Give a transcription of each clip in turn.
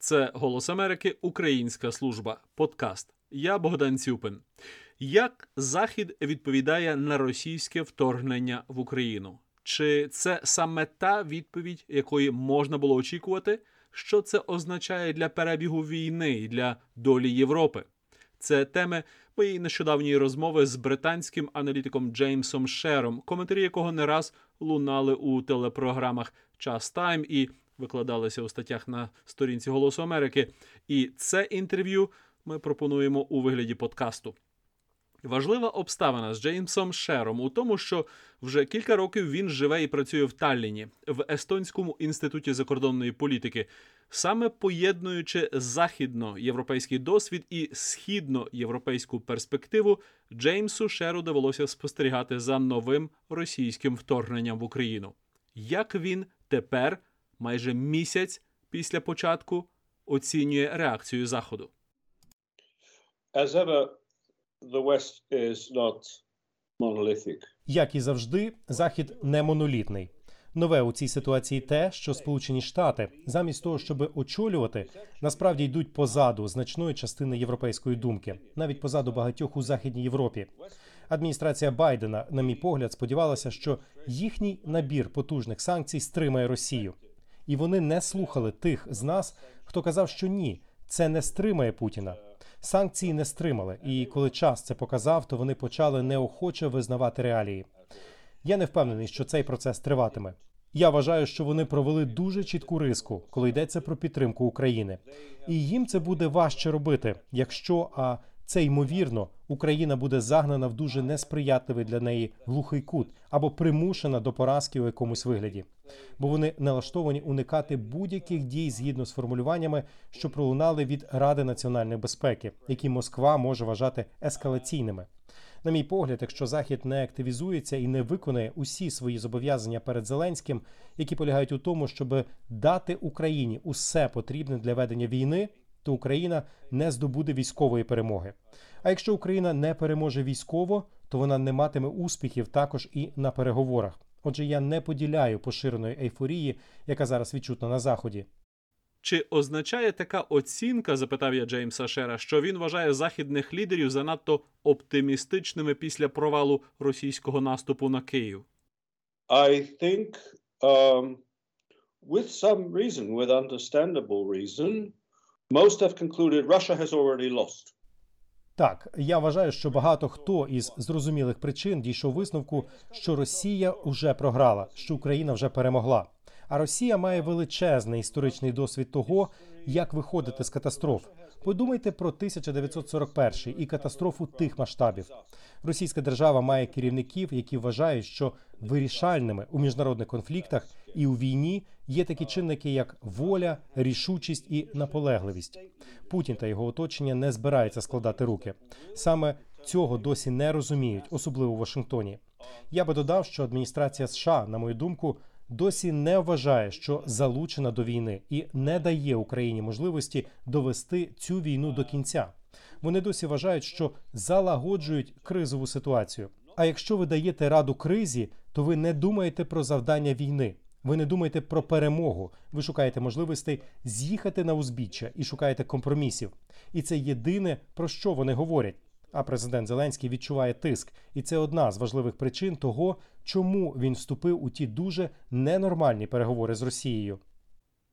Це Голос Америки, Українська служба, подкаст. Я Богдан Цюпин. Як Захід відповідає на російське вторгнення в Україну? Чи це саме та відповідь, якої можна було очікувати? Що це означає для перебігу війни і для долі Європи? Це теми моєї нещодавньої розмови з британським аналітиком Джеймсом Шером, коментарі якого не раз лунали у телепрограмах Час Тайм і викладалися у статтях на сторінці Голосу Америки. І це інтерв'ю ми пропонуємо у вигляді подкасту. Важлива обставина з Джеймсом Шером у тому, що вже кілька років він живе і працює в Талліні в Естонському інституті закордонної політики, саме поєднуючи західноєвропейський досвід і східноєвропейську перспективу, Джеймсу Шеру довелося спостерігати за новим російським вторгненням в Україну. Як він тепер, майже місяць після початку, оцінює реакцію Заходу? As ever, the West is not monolithic. Як і завжди, захід не монолітний. Нове у цій ситуації те, що Сполучені Штати, замість того, щоб очолювати, насправді йдуть позаду значної частини європейської думки, навіть позаду багатьох у західній Європі. Адміністрація Байдена, на мій погляд, сподівалася, що їхній набір потужних санкцій стримає Росію, і вони не слухали тих з нас, хто казав, що ні, це не стримає Путіна. Санкції не стримали, і коли час це показав, то вони почали неохоче визнавати реалії. Я не впевнений, що цей процес триватиме. Я вважаю, що вони провели дуже чітку риску, коли йдеться про підтримку України, і їм це буде важче робити, якщо а це ймовірно Україна буде загнана в дуже несприятливий для неї глухий кут або примушена до поразки у якомусь вигляді, бо вони налаштовані уникати будь-яких дій згідно з формулюваннями, що пролунали від Ради національної безпеки, які Москва може вважати ескалаційними. На мій погляд, якщо Захід не активізується і не виконає усі свої зобов'язання перед Зеленським, які полягають у тому, щоб дати Україні усе потрібне для ведення війни, то Україна не здобуде військової перемоги. А якщо Україна не переможе військово, то вона не матиме успіхів також і на переговорах. Отже, я не поділяю поширеної ейфорії, яка зараз відчутна на заході. Чи означає така оцінка, запитав я Джеймса Шера, що він вважає західних лідерів занадто оптимістичними після провалу російського наступу на Київ? I think, um, with some reason, with understandable reason, most have concluded Russia has already lost. Так, я вважаю, що багато хто із зрозумілих причин дійшов висновку, що Росія вже програла, що Україна вже перемогла. А Росія має величезний історичний досвід того, як виходити з катастроф. Подумайте про 1941 і катастрофу тих масштабів. Російська держава має керівників, які вважають, що вирішальними у міжнародних конфліктах і у війні є такі чинники, як воля, рішучість і наполегливість. Путін та його оточення не збираються складати руки. Саме цього досі не розуміють, особливо в Вашингтоні. Я би додав, що адміністрація США, на мою думку, досі не вважає, що залучена до війни і не дає Україні можливості довести цю війну до кінця. Вони досі вважають, що залагоджують кризову ситуацію. А якщо ви даєте раду кризі, то ви не думаєте про завдання війни. Ви не думаєте про перемогу. Ви шукаєте можливостей з'їхати на узбіччя і шукаєте компромісів. І це єдине про що вони говорять. А президент Зеленський відчуває тиск, і це одна з важливих причин того, чому він вступив у ті дуже ненормальні переговори з Росією.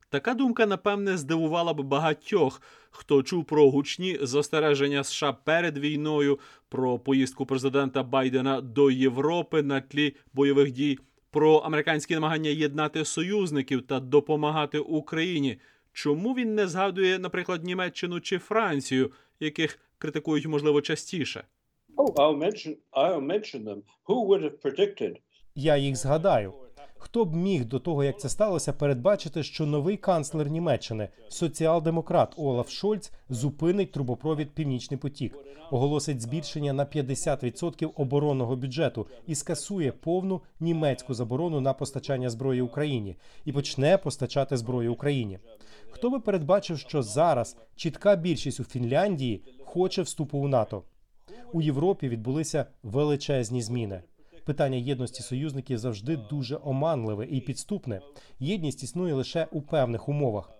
Така думка, напевне, здивувала б багатьох, хто чув про гучні застереження США перед війною, про поїздку президента Байдена до Європи на тлі бойових дій, про американські намагання єднати союзників та допомагати Україні. Чому він не згадує, наприклад, Німеччину чи Францію, яких критикують можливо частіше? Oh, I'll mention, I'll mention them. Who would have predicted Я їх згадаю. Хто б міг до того, як це сталося, передбачити, що новий канцлер Німеччини, соціал-демократ Олаф Шольц, зупинить трубопровід Північний потік, оголосить збільшення на 50% оборонного бюджету і скасує повну німецьку заборону на постачання зброї Україні і почне постачати зброю Україні. Хто би передбачив, що зараз чітка більшість у Фінляндії хоче вступу у НАТО? У Європі відбулися величезні зміни. Питання єдності союзників завжди дуже оманливе і підступне. Єдність існує лише у певних умовах.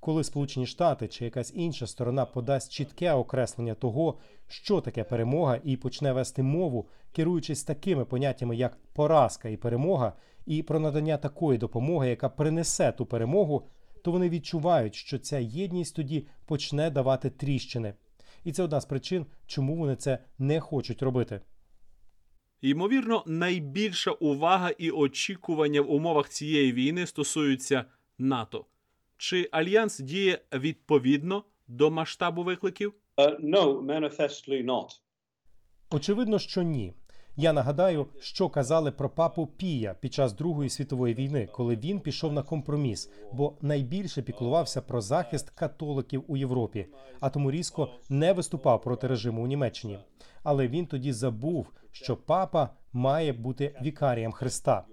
коли Сполучені Штати чи якась інша сторона подасть чітке окреслення того, що таке перемога, і почне вести мову, керуючись такими поняттями, як поразка і перемога, і про надання такої допомоги, яка принесе ту перемогу, то вони відчувають, що ця єдність тоді почне давати тріщини. І це одна з причин, чому вони це не хочуть робити. Ймовірно, найбільша увага і очікування в умовах цієї війни стосуються НАТО. Чи альянс діє відповідно до масштабу викликів? Uh, no, manifestly not. Очевидно, що ні. Я нагадаю, що казали про папу Пія під час Другої світової війни, коли він пішов на компроміс, бо найбільше піклувався про захист католиків у Європі, а тому різко не виступав проти режиму у Німеччині. Але він тоді забув, що папа має бути вікарієм Христа.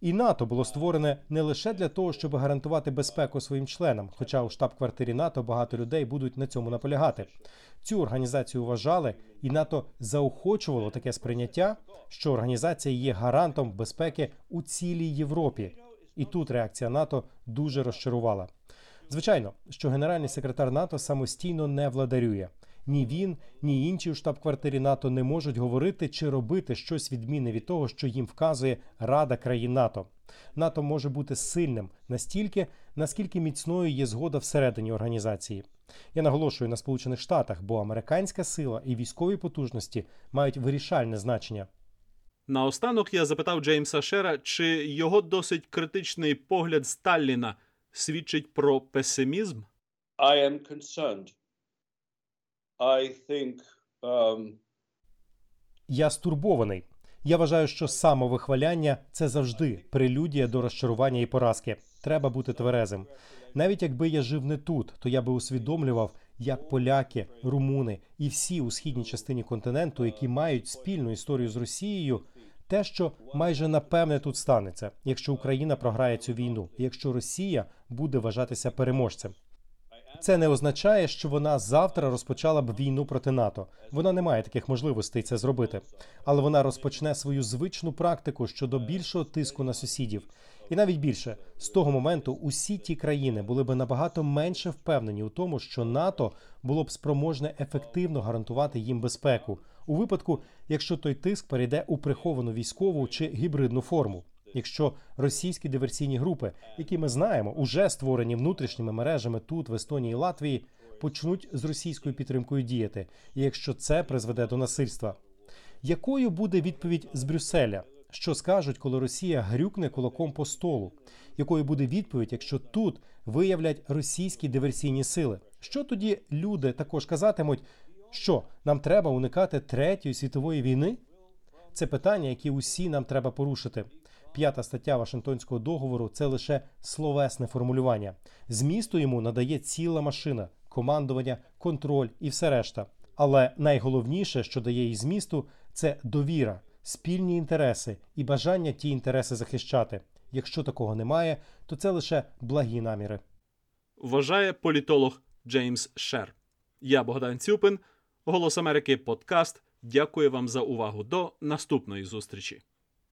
І НАТО було створене не лише для того, щоб гарантувати безпеку своїм членам, хоча у штаб-квартирі НАТО багато людей будуть на цьому наполягати. Цю організацію вважали, і НАТО заохочувало таке сприйняття, що організація є гарантом безпеки у цілій Європі. І тут реакція НАТО дуже розчарувала. Звичайно, що генеральний секретар НАТО самостійно не владарює. Ні він, ні інші у штаб-квартирі НАТО не можуть говорити чи робити щось відмінне від того, що їм вказує Рада країн НАТО. НАТО може бути сильним настільки, наскільки міцною є згода всередині організації. Я наголошую на Сполучених Штатах, бо американська сила і військові потужності мають вирішальне значення. Наостанок я запитав Джеймса Шера, чи його досить критичний погляд Сталіна свідчить про песимізм? I am concerned. I think um, Я стурбований. Я вважаю, що самовихваляння це завжди прелюдія до розчарування і поразки. Треба бути тверезим. Навіть якби я жив не тут, то я би усвідомлював, як поляки, румуни і всі у східній частині континенту, які мають спільну історію з Росією, те, що майже напевне тут станеться, якщо Україна програє цю війну, якщо Росія буде вважатися переможцем. Це не означає, що вона завтра розпочала б війну проти НАТО. Вона не має таких можливостей це зробити, але вона розпочне свою звичну практику щодо більшого тиску на сусідів. І навіть більше з того моменту усі ті країни були б набагато менше впевнені у тому, що НАТО було б спроможне ефективно гарантувати їм безпеку у випадку, якщо той тиск перейде у приховану військову чи гібридну форму. Якщо російські диверсійні групи, які ми знаємо, уже створені внутрішніми мережами тут, в Естонії і Латвії, почнуть з російською підтримкою діяти, і якщо це призведе до насильства, якою буде відповідь з Брюсселя? Що скажуть, коли Росія грюкне кулаком по столу? Якою буде відповідь, якщо тут виявлять російські диверсійні сили? Що тоді люди також казатимуть, що нам треба уникати третьої світової війни? Це питання, які усі нам треба порушити. П'ята стаття Вашингтонського договору це лише словесне формулювання. Змісту йому надає ціла машина, командування, контроль і все решта. Але найголовніше, що дає їй змісту, це довіра, спільні інтереси і бажання ті інтереси захищати. Якщо такого немає, то це лише благі наміри. Вважає політолог Джеймс Шер. Я Богдан Цюпин, Голос Америки, подкаст. Дякую вам за увагу. До наступної зустрічі.